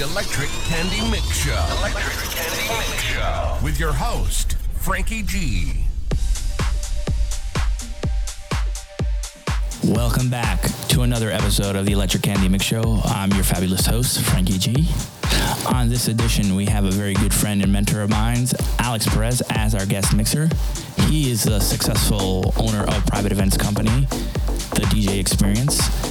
The Electric Candy Mix Show. Electric Candy Mix Show. With your host, Frankie G. Welcome back to another episode of the Electric Candy Mix Show. I'm your fabulous host, Frankie G. On this edition, we have a very good friend and mentor of mine, Alex Perez, as our guest mixer. He is a successful owner of private events company, the DJ Experience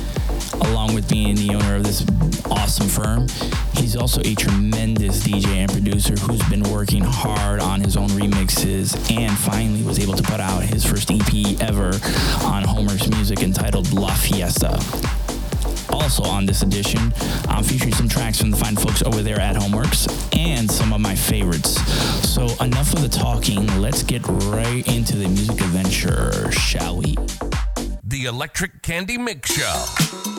along with being the owner of this awesome firm. He's also a tremendous DJ and producer who's been working hard on his own remixes and finally was able to put out his first EP ever on Homewerx music entitled La Fiesta. Also on this edition, I'm featuring some tracks from the fine folks over there at Homewerx and some of my favorites. So enough of the talking, let's get right into the music adventure, shall we? The Electric Candy Mix Show.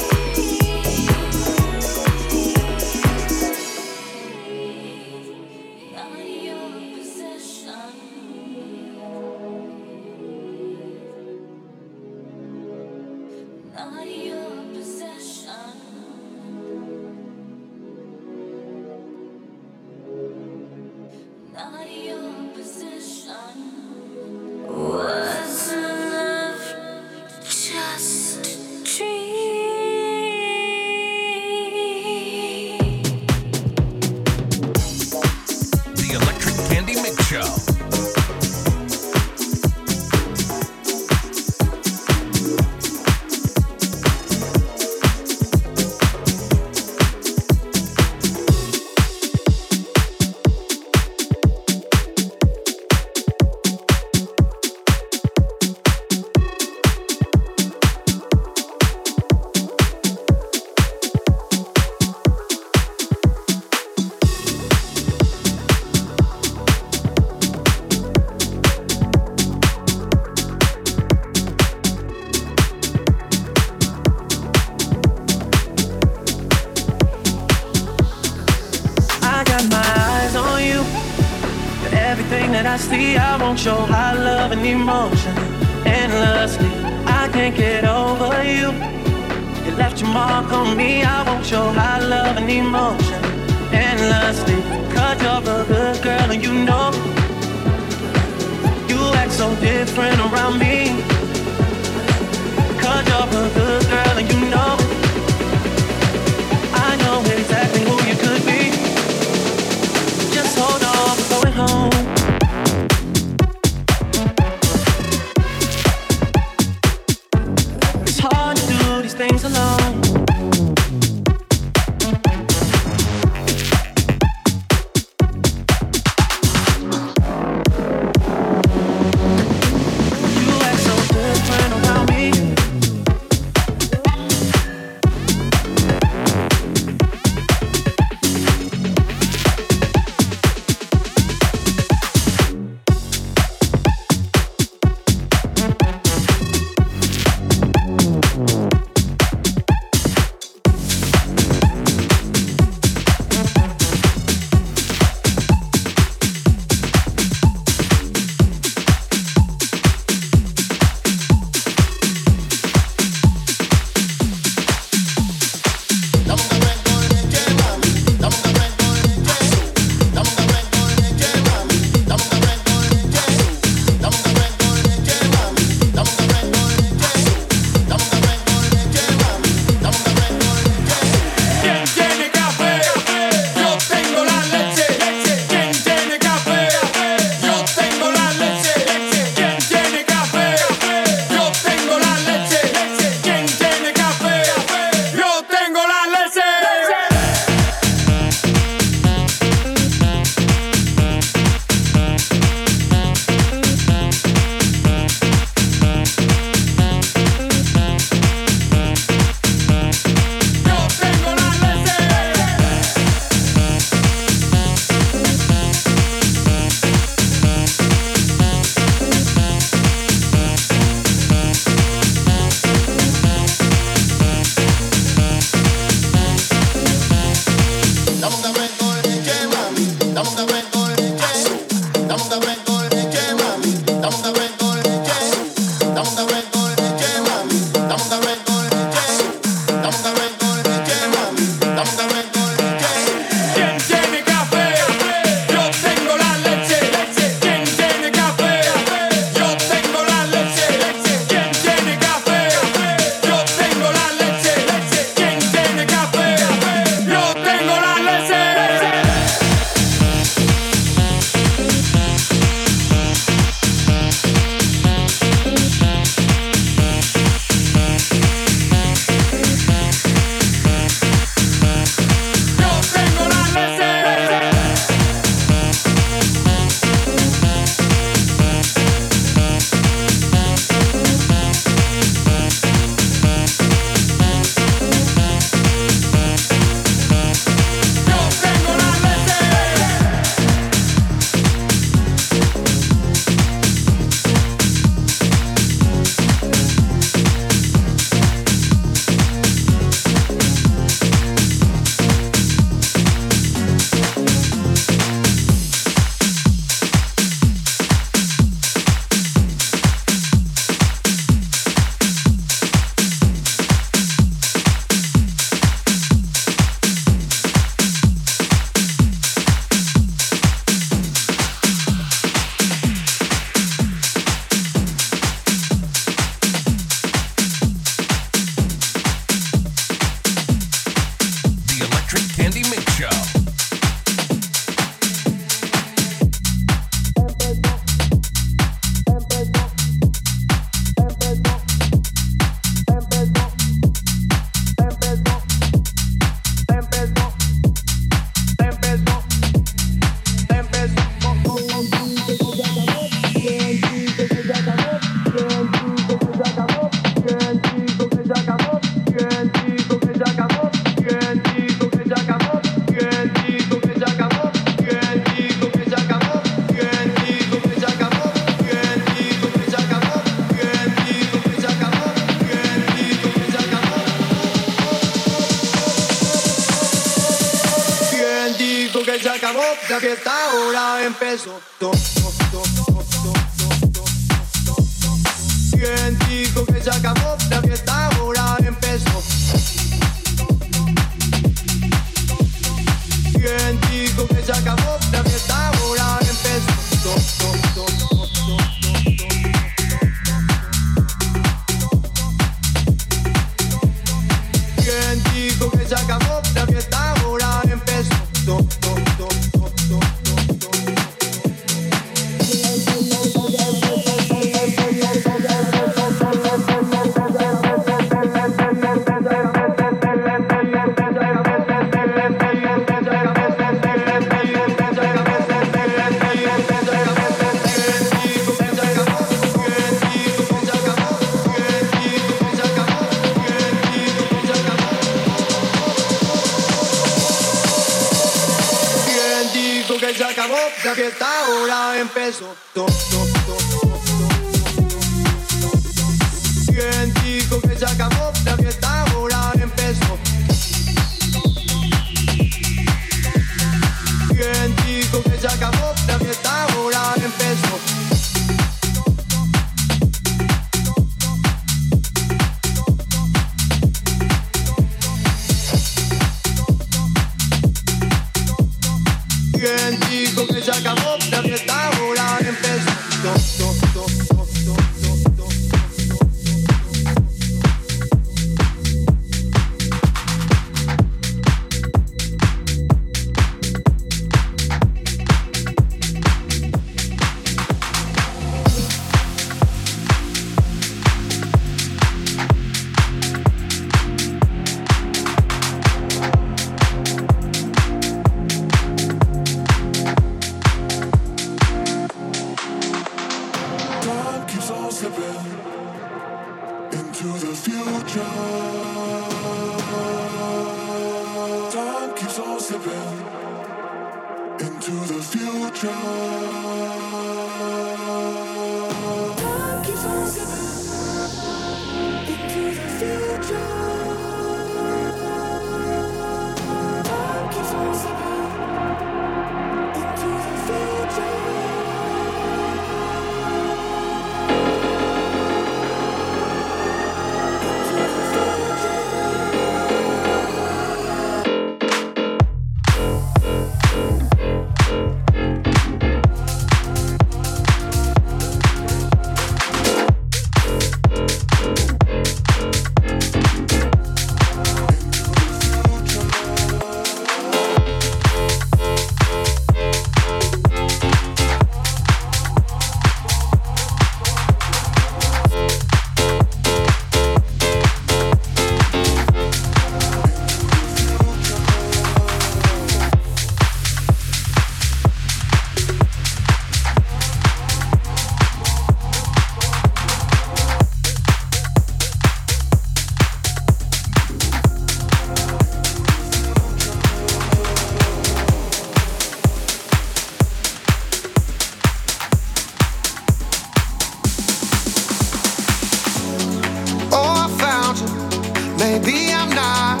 Maybe I'm not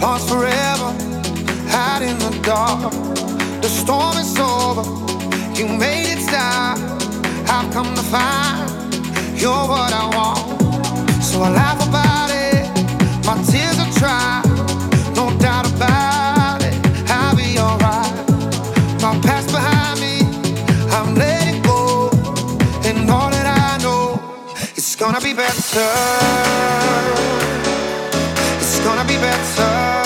lost forever, out in the dark. The storm is over, you made it stop. I've come to find you're what I want. So I laugh about it, my tears are dry, no doubt about it. I'll be alright. My past behind me, I'm letting go, and all that I know, it's gonna be better better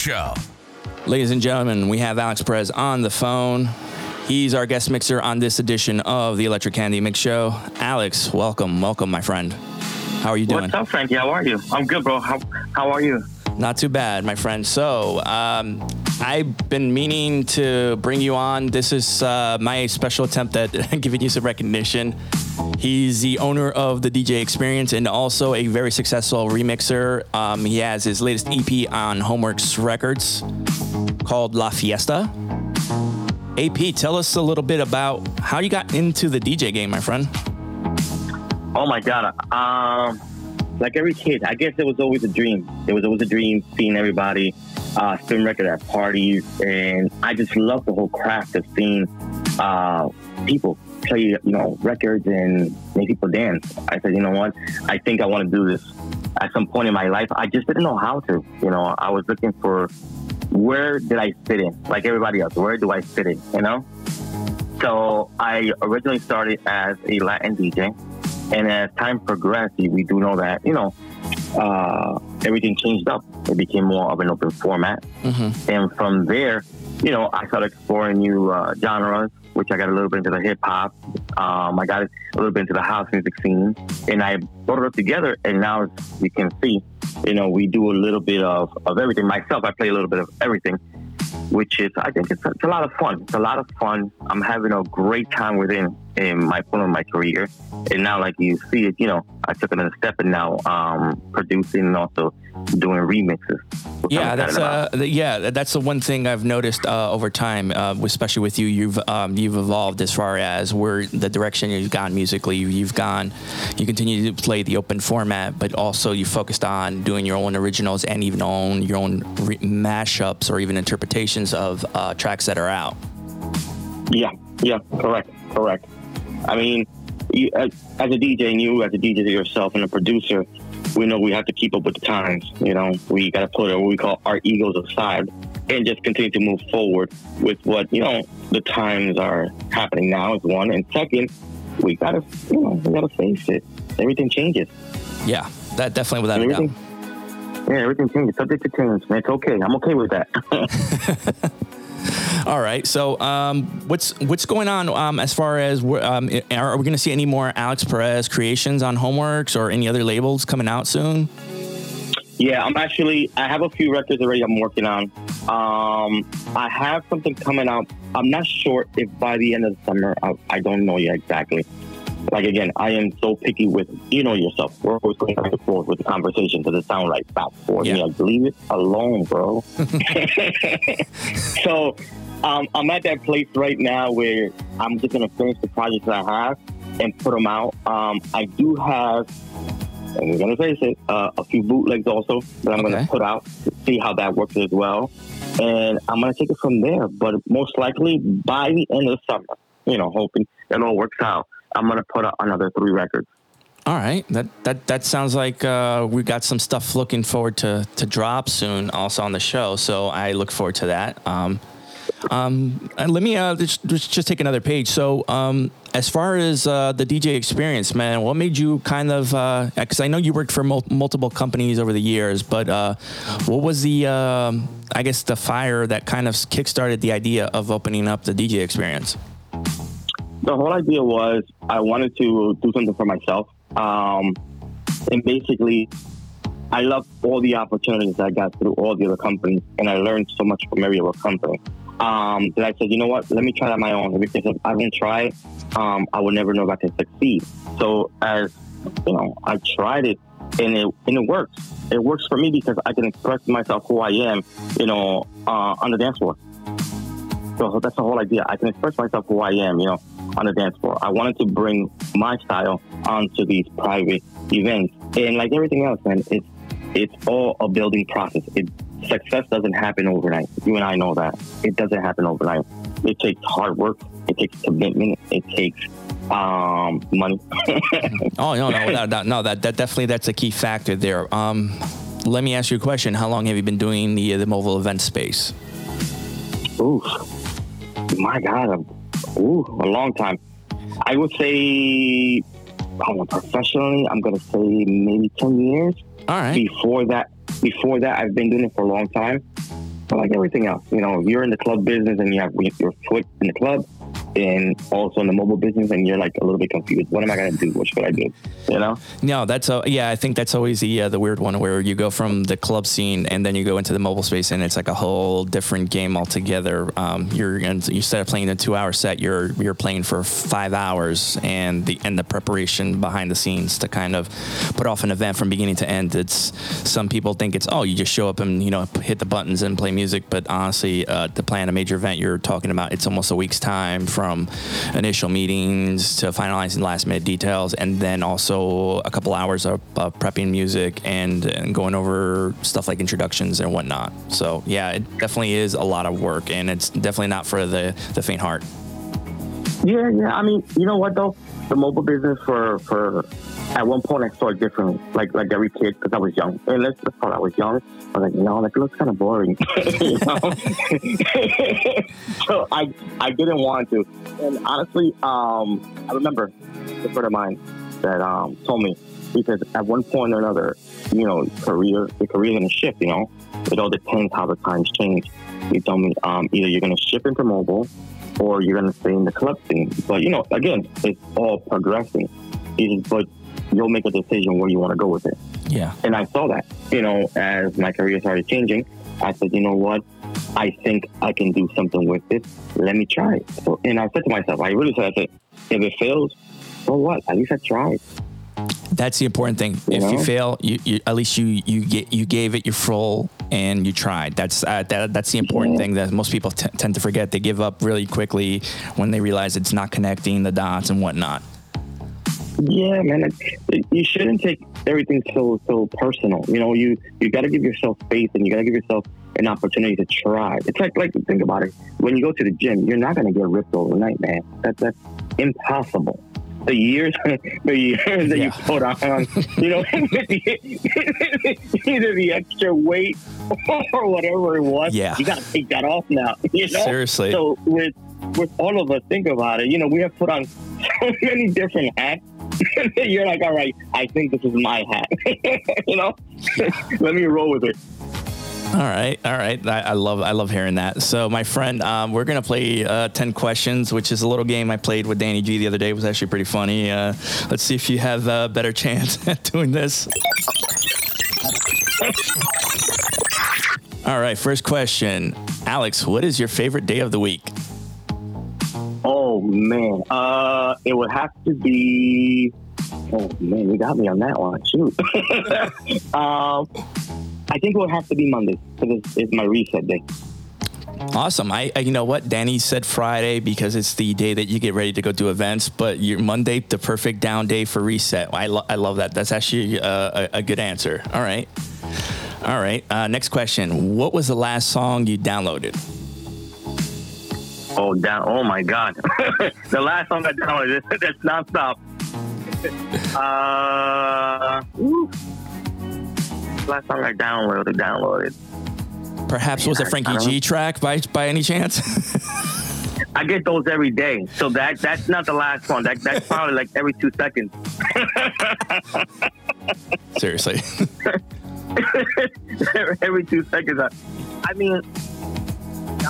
Show. Ladies and gentlemen, we have Alex Perez on the phone. He's our guest mixer on this edition of the Electric Candy Mix Show. Alex, welcome, welcome, my friend. How are you doing? What's up, Frankie? How are you? I'm good, bro. How how are you? Not too bad, my friend. So, um, I've been meaning to bring you on. This is uh, my special attempt at giving you some recognition. He's the owner of the DJ Experience and also a very successful remixer. Um, he has his latest EP on Homewerx Records called La Fiesta. AP, tell us a little bit about how you got into the DJ game, my friend. Oh my god. Um, like every kid, I guess it was always a dream. It was always a dream seeing everybody uh, spin record at parties, and I just love the whole craft of seeing uh, people play, you know, records and make people dance. I said, you know what? I think I want to do this. At some point in my life, I just didn't know how to. You know, I was looking for where did I fit in, like everybody else. Where do I fit in? You know. So I originally started as a Latin DJ, and as time progressed, we do know that you know uh, everything changed up. It became more of an open format, and from there, you know, I started exploring new uh, genres, which I got a little bit into the hip hop. Um, I got a little bit into the house music scene, and I brought it up together. And now, you can see, you know, we do a little bit of, of everything. Myself, I play a little bit of everything which is I think it's it's a lot of fun. It's a lot of fun. I'm having a great time within in my point of my career, and now like you see it, you know, I took another step and now um, producing and also doing remixes. Yeah, that's uh, about. th- yeah, that's the one thing I've noticed uh, over time, uh, especially with you. You've um, you've evolved as far as where the direction you've gone musically. You've gone, you continue to play the open format, but also you focused on doing your own originals and even own your own re- mashups or even interpretations of uh, tracks that are out. Yeah, yeah, correct, correct. I mean, you, as, as a DJ, and you as a DJ yourself and a producer, we know we have to keep up with the times. You know, we got to put what we call our egos aside and just continue to move forward with what you know the times are happening now. Is one, and second, we gotta you know we gotta face it. Everything changes. Yeah, that definitely without a doubt. Yeah, everything changes. Subject to change, man. It's okay. I'm okay with that. All right. So, um, what's what's going on um, as far as um, are we going to see any more Alex Perez creations on Homewerx or any other labels coming out soon? Yeah, I'm actually. I have a few records already. I'm working on. Um, I have something coming out. I'm not sure if by the end of the summer. I, I don't know yet exactly. Like again, I am so picky with you know yourself. We're always going back and forth with the conversation because it sounds like back and forth. Yeah. Yeah, leave it alone, bro. so um, I'm at that place right now where I'm just gonna finish the projects that I have and put them out. Um, I do have and we're gonna face it, uh, a few bootlegs also that I'm Okay. gonna put out to see how that works as well. And I'm gonna take it from there. But most likely by the end of the summer, you know, hoping it all works out, I'm gonna put out another three records. All right, that that that sounds like uh, we got some stuff looking forward to to drop soon, also on the show. So I look forward to that. Um, um, and let me uh, just, just take another page. So um, as far as uh, the DJ experience, man, what made you kind of? Because I know you worked for mul- multiple companies over the years, but uh, what was the? Um, I guess the fire that kind of kickstarted the idea of opening up the DJ experience. The whole idea was I wanted to do something for myself. Um, and basically, I love all the opportunities I got through all the other companies, and I learned so much from every other company. Um, that I said, you know what, let me try that my own because if I don't try um, I will never know if I can succeed. So as you know, I tried it, and it and it works. It works for me because I can express myself who I am, you know, uh, on the dance floor. So that's the whole idea. I can express myself who I am, you know, on the dance floor. I wanted to bring my style onto these private events. And like everything else, man, it's it's all a building process. It success doesn't happen overnight. You and I know that. It doesn't happen overnight. It takes hard work, it takes commitment, it takes um money. Oh no, no, no, no, no, that that definitely that's a key factor there. Um, let me ask you a question. How long have you been doing the the mobile event space? Oof. My God, ooh, a long time. I would say, professionally, I'm gonna say maybe ten years. All right. Before that, before that, I've been doing it for a long time. But like everything else, you know, you're in the club business and you have your foot in the club, and also in the mobile business, and you're like a little bit confused. What am I gonna do? What should I do? You know? No, that's a, yeah. I think that's always the uh, the weird one where you go from the club scene and then you go into the mobile space and it's like a whole different game altogether. Um, you're instead of playing a two hour set, you're you're playing for five hours and the and the preparation behind the scenes to kind of put off an event from beginning to end. It's some people think it's oh you just show up and you know hit the buttons and play music, but honestly, uh, to plan a major event, you're talking about it's almost a week's time from initial meetings to finalizing last minute details, and then also a couple hours of prepping music and, and going over stuff like introductions and whatnot. So yeah, it definitely is a lot of work, and it's definitely not for the the faint heart. Yeah, yeah. I mean, you know what though? The mobile business for for at one point I saw it differently, like like every kid because I was young. And let's let's call I was young. I was like, know, like it looks kind of boring. so I I didn't want to. And honestly, um, I remember a friend of mine that um told me because at one point or another, you know, career the career's gonna shift. You know, it all depends how the times change. He told me um, either you're gonna shift into mobile or you're gonna stay in the club scene. But you know, again, it's all progressing. But you'll make a decision where you want to go with it. Yeah. And I saw that, you know, as my career started changing, I said, you know what? I think I can do something with this. Let me try it. So, and I said to myself, I really said, I said, if it fails, so what? At least I tried. That's the important thing. You if you fail, you, you at least you you get you gave it your full and you tried. That's uh, that, that's the important thing that most people t- tend to forget. They give up really quickly when they realize it's not connecting the dots and whatnot. Yeah, man. It, it, you shouldn't take everything so so personal. You know, you you got to give yourself faith, and you got to give yourself an opportunity to try. It's like like think about it. When you go to the gym, you're not going to get ripped overnight, man. That that's impossible. The years, the years that you put on, you know, either the extra weight or whatever it was, Yeah. you got to take that off now. You know, Seriously. So with with all of us, think about it. You know, we have put on so many different hats. You're like, all right, I think this is my hat. you know, let me roll with it. All right, all right. I, I love I love hearing that. So, my friend, um, we're gonna play uh, ten questions, which is a little game I played with Danny G the other day. It was actually pretty funny. Uh, let's see if you have a better chance at doing this. All right, first question, Alex. What is your favorite day of the week? Oh man, uh, it would have to be. Oh man, you got me on that one. Shoot. um, I think it would have to be Monday because it's, it's my reset day. Awesome. I, I, you know what? Danny said Friday because it's the day that you get ready to go do events, but your Monday, the perfect down day for reset. I, lo- I love that. That's actually uh, a, a good answer. All right. All right. Uh, next question. What was the last song you downloaded? Oh, down. Oh my God. the last song I downloaded. That's nonstop. uh, woo. last song I downloaded. Downloaded. Perhaps was a Frankie G track by by any chance? I get those every day, so that that's not the last one. That that's probably like every two seconds. Seriously. every two seconds. I, I mean,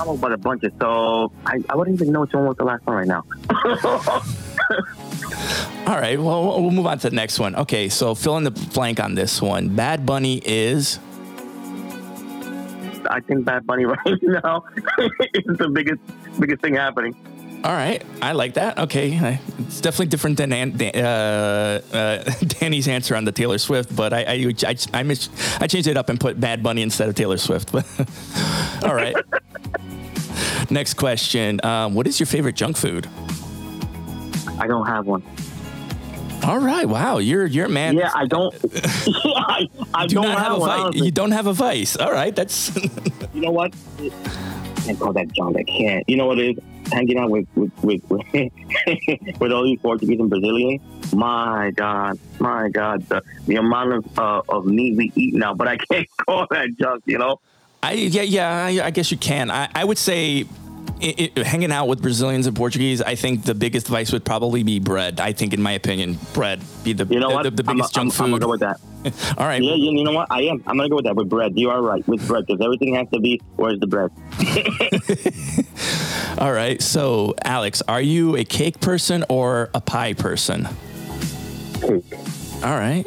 download about a bunch of so I, I wouldn't even know which one was the last one right now. All right. Well, we'll we'll move on to the next one. Okay. So fill in the blank on this one. Bad Bunny is. I think Bad Bunny right now is the biggest biggest thing happening. All right, I like that. Okay, it's definitely different than uh, uh, Danny's answer on the Taylor Swift, but I I, I, I, mis- I changed it up and put Bad Bunny instead of Taylor Swift. But all right. Next question: um, What is your favorite junk food? I don't have one. All right. Wow, you're you're a man. Yeah, I don't. I, I do don't not have, a one, vice. honestly. You don't have a vice. All right, that's You know what? I can't call that junk. I can't. You know what it is? Hanging out with with with, with, with all these Portuguese and Brazilians. My God, my God, the, the amount of uh, of meat we eat now. But I can't call that junk. You know. I yeah yeah I, I guess you can. I, I would say. i i hanging out with Brazilians and Portuguese, I think the biggest vice would probably be bread. I think, in my opinion, bread be the You know what? the, the I'm- biggest I'm, junk I'm, food. gonna go with that. All right. Yeah, you, you know what? I am. I'm gonna go with that with bread. You are right with bread because everything has to be. Where's the bread? All right. So, Alex, are you a cake person or a pie person? Cake. All right.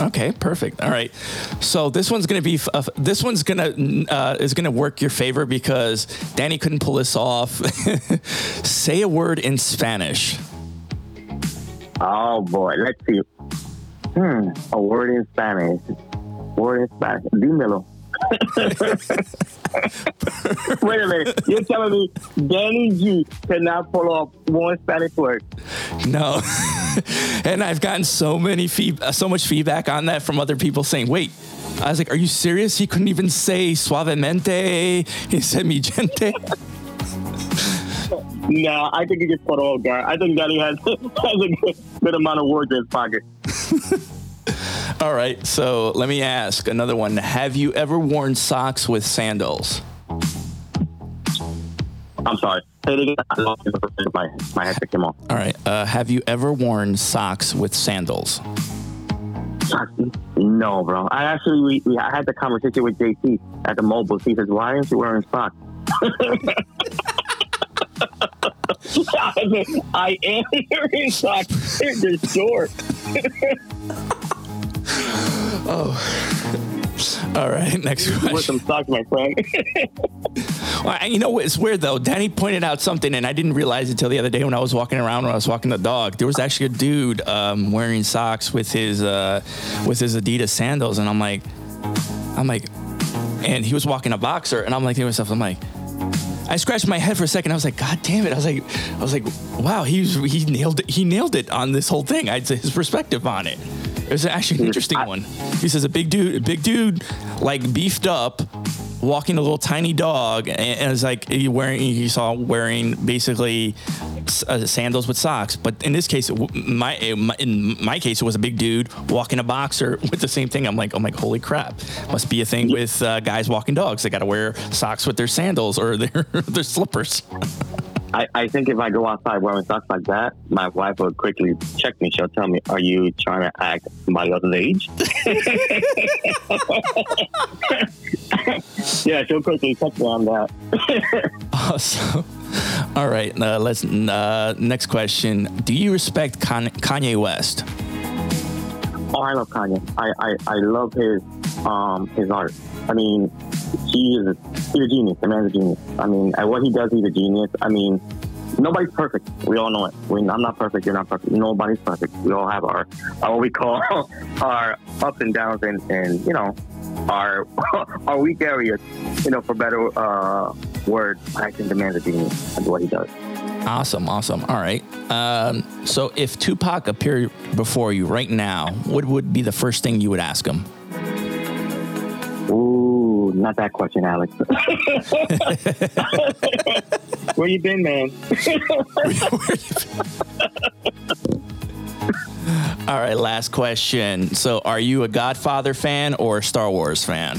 Okay, perfect. All right. So this one's gonna be uh, this one's gonna uh, is gonna work your favor because Danny couldn't pull this off. Say a word in Spanish. Oh boy, let's see. Hmm, a word in Spanish. Word in Spanish. Dímelo. Wait a minute. You're telling me Danny G cannot pull off one Spanish word? No. and I've gotten so many feed, uh, so much feedback on that from other people saying, "Wait." I was like, "Are you serious? He couldn't even say suavemente." He said mi gente. No, I think he gets put off guard. I think Danny has, has a good, good amount of words in his pocket. All right. So let me ask another one. Have you ever worn socks with sandals? I'm sorry. Say it again. I lost it for. My, my headset came off. All right. Uh, have you ever worn socks with sandals? No, bro. I actually we, we I had the conversation with JT at the mobile. He says, "Why aren't you wearing socks?" I said, I am wearing socks. They're just short. Oh. All right. Next question. With some socks, my friend. Well, you know what? It's weird though. Danny pointed out something, and I didn't realize it till the other day when I was walking around when I was walking the dog. There was actually a dude um, wearing socks with his uh, with his Adidas sandals, and I'm like, I'm like, and he was walking a boxer, and I'm like to myself, I'm like. I scratched my head for a second. I was like, God damn it! I was like, I was like, wow, he was, he nailed it. He nailed it on this whole thing. I'd say his perspective on it. It was actually an mm, interesting one. He says a big dude, a big dude, like beefed up, walking a little tiny dog, and, and it's like he wearing he saw wearing basically uh, sandals with socks. But in this case, it my in my case, it was a big dude walking a boxer with the same thing. I'm like, I'm like, holy crap! Must be a thing with uh, guys walking dogs. They got to wear socks with their sandals or their their slippers. I, I think if I go outside wearing socks like that, my wife will quickly check me. She'll tell me, "Are you trying to act my else's age?" yeah, she'll quickly check me on that. Awesome. All right, uh, let's uh, next question. Do you respect Kanye West? Oh, I love Kanye. I, I, I love his um his art. I mean, he is a, he's a genius. The man's a genius. I mean, at what he does, he's a genius. I mean, nobody's perfect. We all know it. We, I'm not perfect. You're not perfect. Nobody's perfect. We all have our, our what we call our ups and downs, and and you know, our our weak areas, you know, for better uh, word. I think the man's a genius. That's what he does. Awesome, awesome. All right. Um, so if Tupac appeared before you right now, what would be the first thing you would ask him? Ooh, not that question, Alex. Where you been, man? All right, last question. So are you a Godfather fan or a Star Wars fan?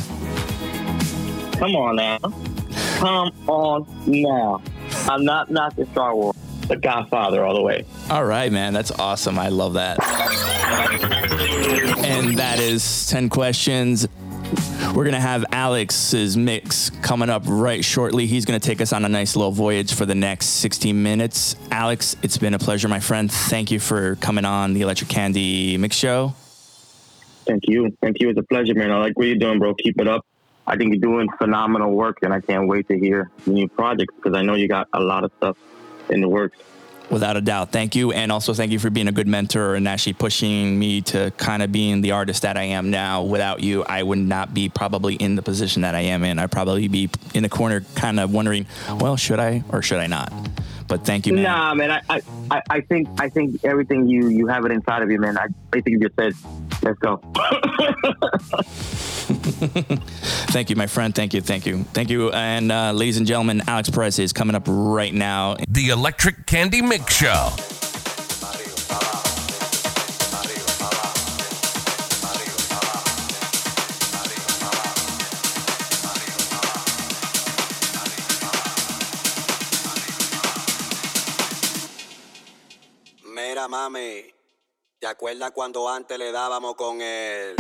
Come on now. Come on now. I'm not not the Star Wars, the Godfather all the way. All right, man. That's awesome. I love that. And that is 10 questions. We're going to have Alex's mix coming up right shortly. He's going to take us on a nice little voyage for the next 16 minutes. Alex, it's been a pleasure, my friend. Thank you for coming on the Electric Candy Mix Show. Thank you. Thank you. It's a pleasure, man. I like what you're doing, bro. Keep it up. I think you're doing phenomenal work, and I can't wait to hear the new projects because I know you got a lot of stuff in the works. Without a doubt. Thank you. And also thank you for being a good mentor and actually pushing me to kind of being the artist that I am now. Without you, I would not be probably in the position that I am in. I'd probably be in the corner kind of wondering, well, should I or should I not? But thank you, man. Nah, man. I, I, I- think I think everything you you have it inside of you, man. I basically just said, let's go. Thank you, my friend. Thank you. Thank you. Thank you. And uh, ladies and gentlemen, Alex Perez is coming up right now. The Electric Candy Mix Show. Mira, mami, ¿Te acuerdas cuando antes le dábamos con él?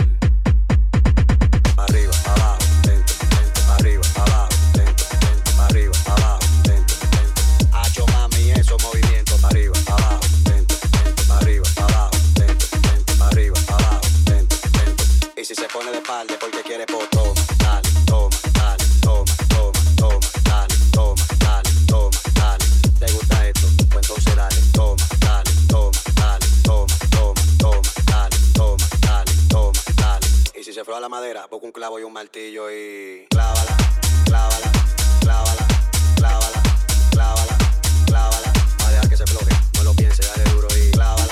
Arriba, abajo, dentro, dentro, arriba, abajo, dentro, dentro, arriba, abajo, dentro, dentro. Ah, Hacho mami, esos movimientos, arriba, abajo, dentro, dentro, arriba, abajo, dentro, dentro, arriba, abajo, dentro, dentro. Y si se pone de espalda, la madera, busca un clavo y un martillo y clávala, clávala, clávala, clávala, clávala, clávala. Va a dejar que se floje, no lo piense, dale duro y clávala,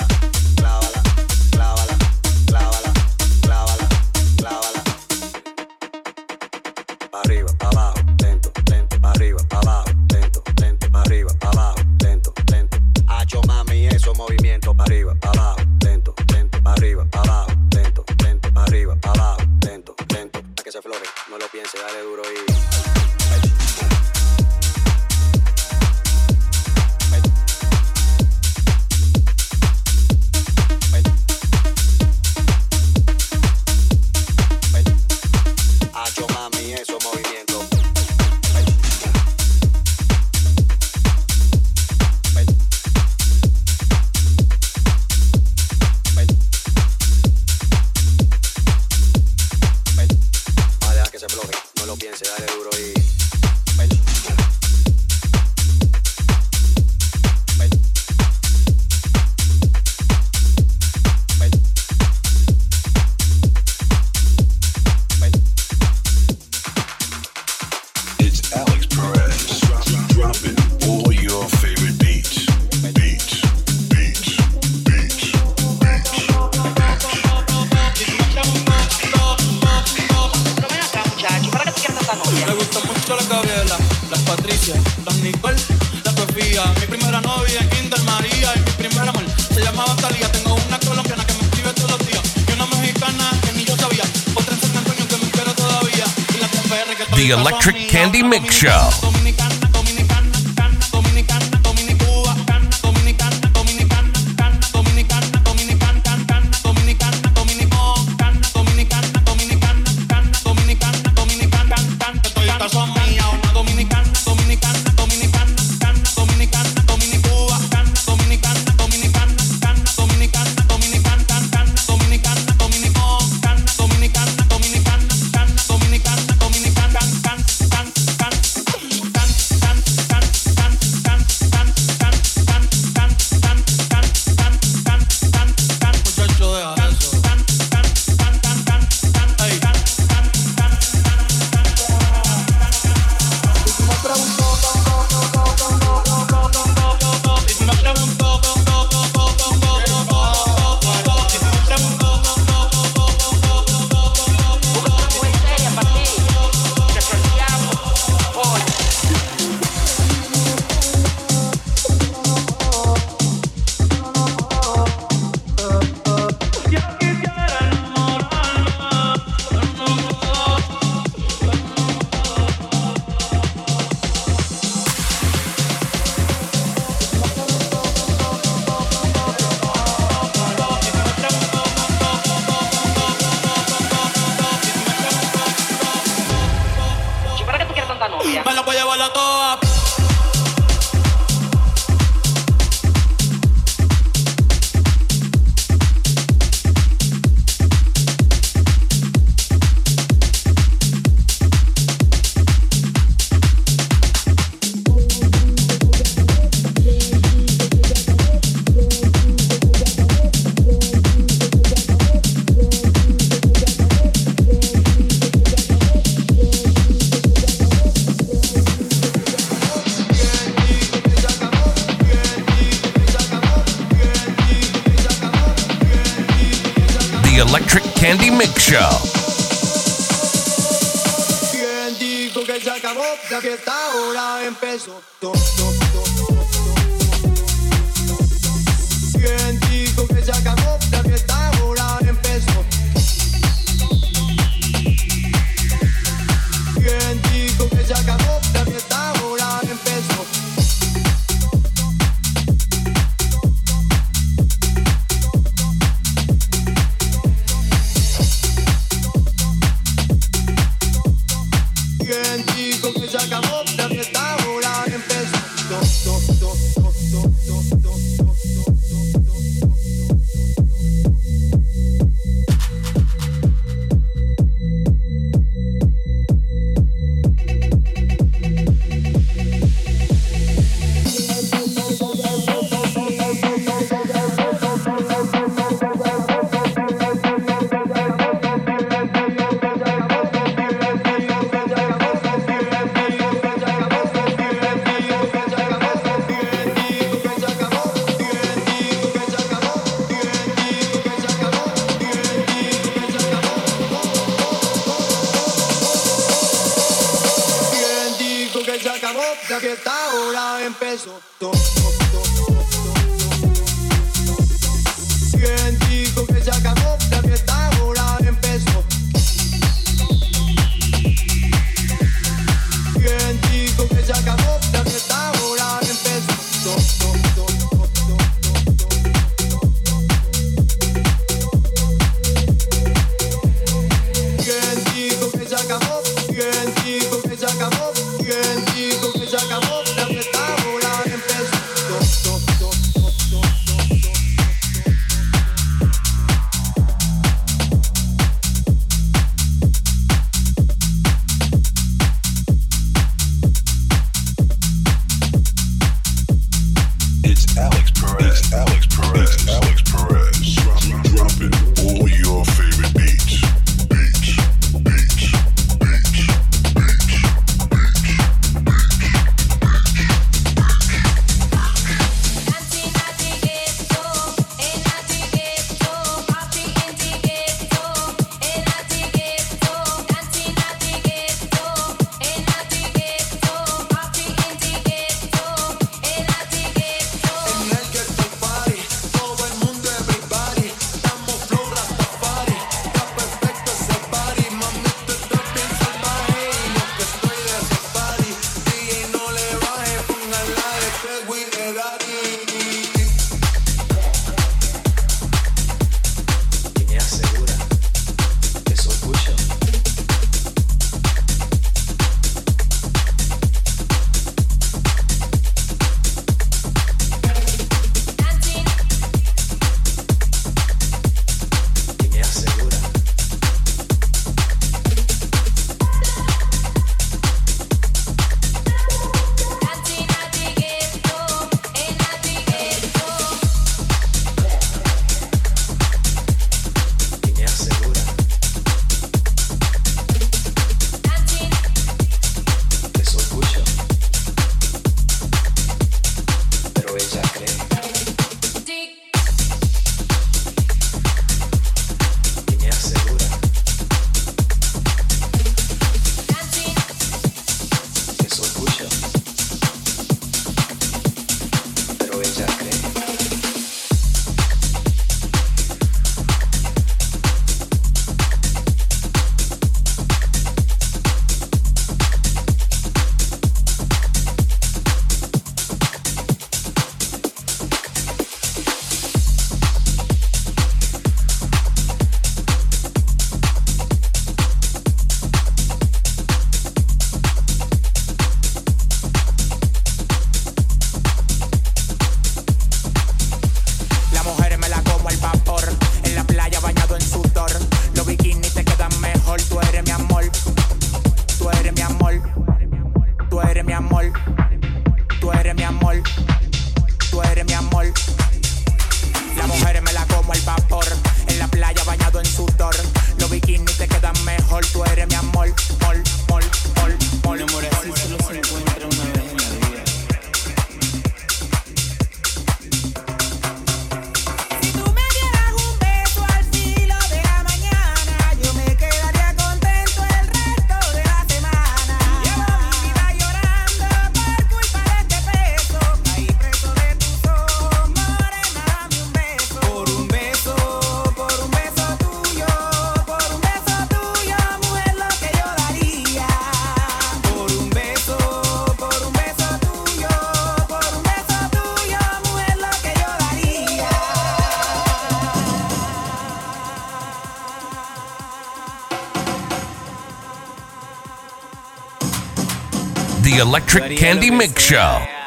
Candy Mix Show.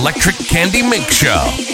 Electric Candy Mix Show.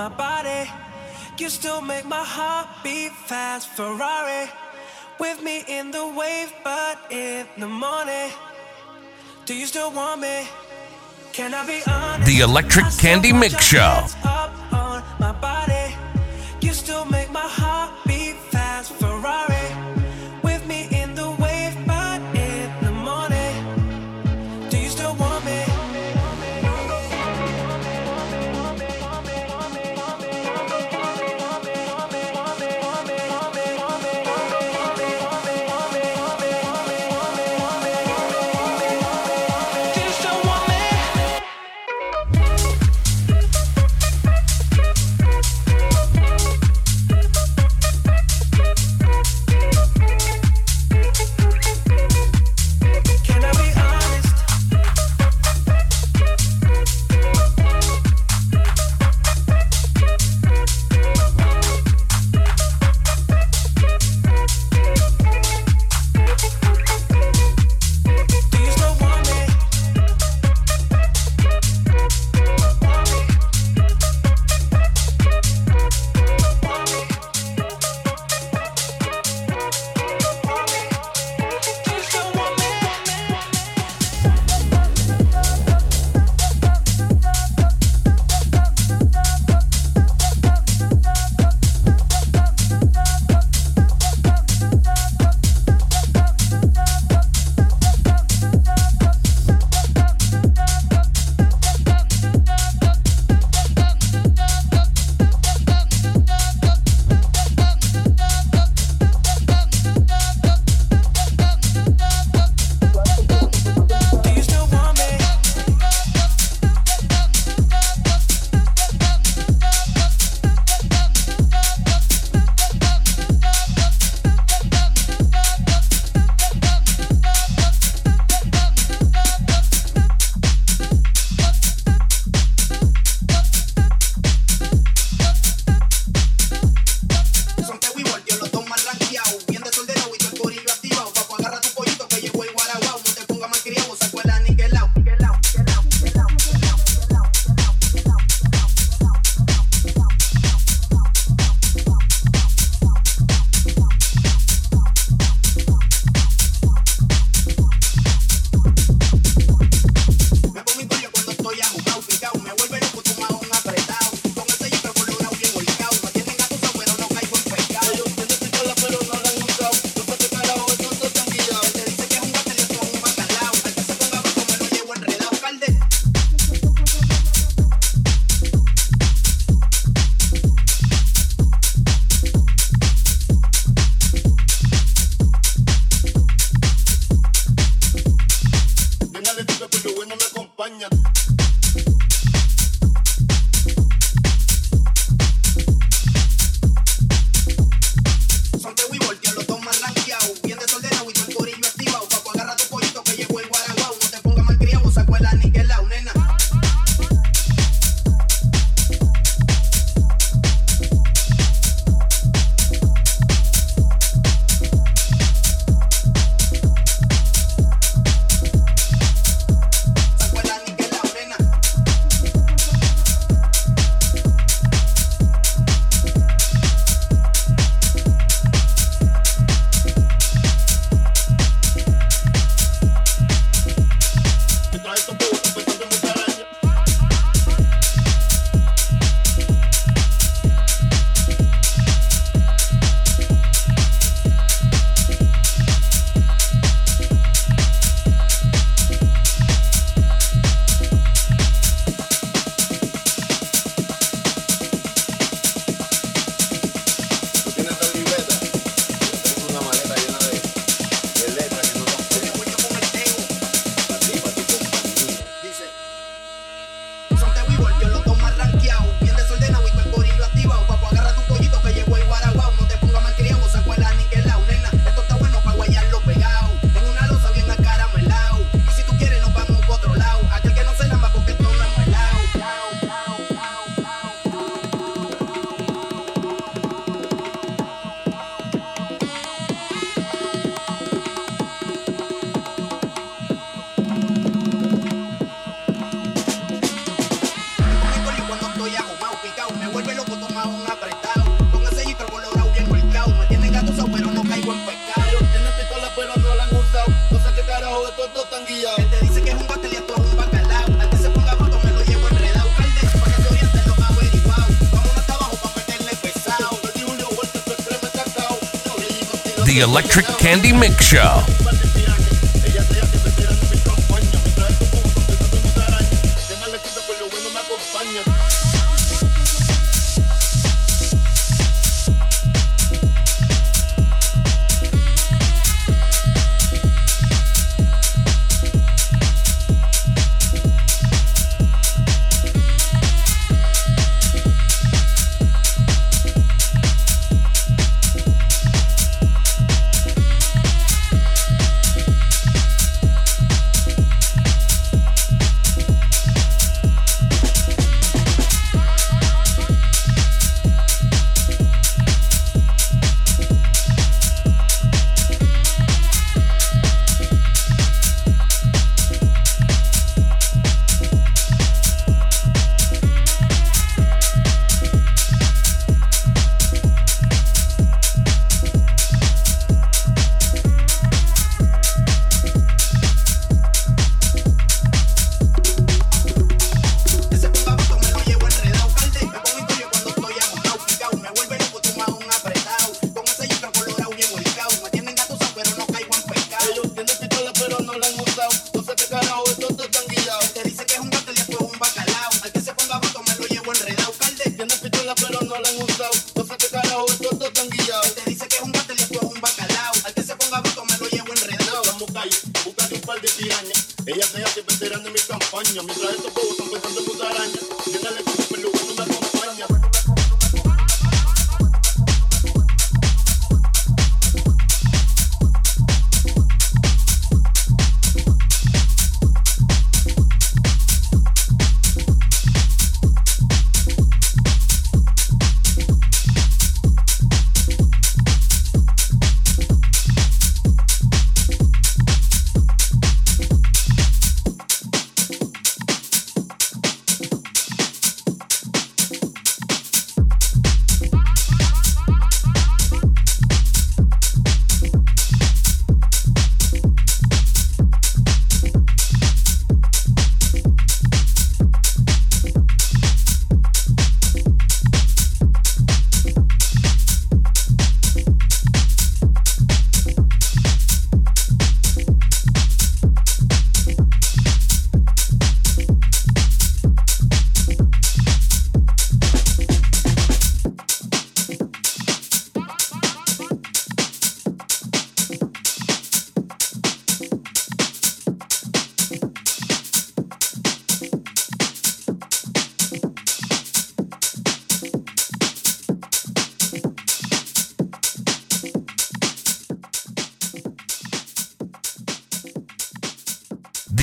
My body. You still make my heart beat fast. Ferrari with me in the wave, but in the morning. Do you still want me? Can I be honest? The Electric Candy Mix Show. Electric Candy Mix Show.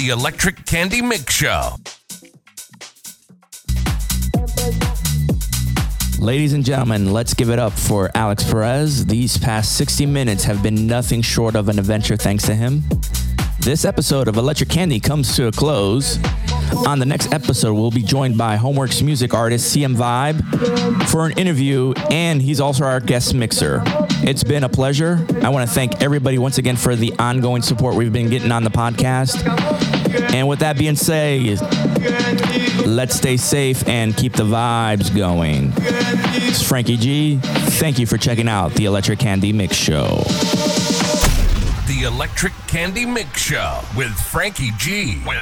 The Electric Candy Mix Show. Ladies and gentlemen, let's give it up for Alex Perez. These past 60 minutes have been nothing short of an adventure thanks to him. This episode of Electric Candy comes to a close. On the next episode, we'll be joined by Homewerx music artist CM Vibe for an interview, and he's also our guest mixer. It's been a pleasure. I want to thank everybody once again for the ongoing support we've been getting on the podcast. And with that being said, let's stay safe and keep the vibes going. It's Frankie G. Thank you for checking out the Electric Candy Mix Show. The Electric Candy Mix Show with Frankie G. With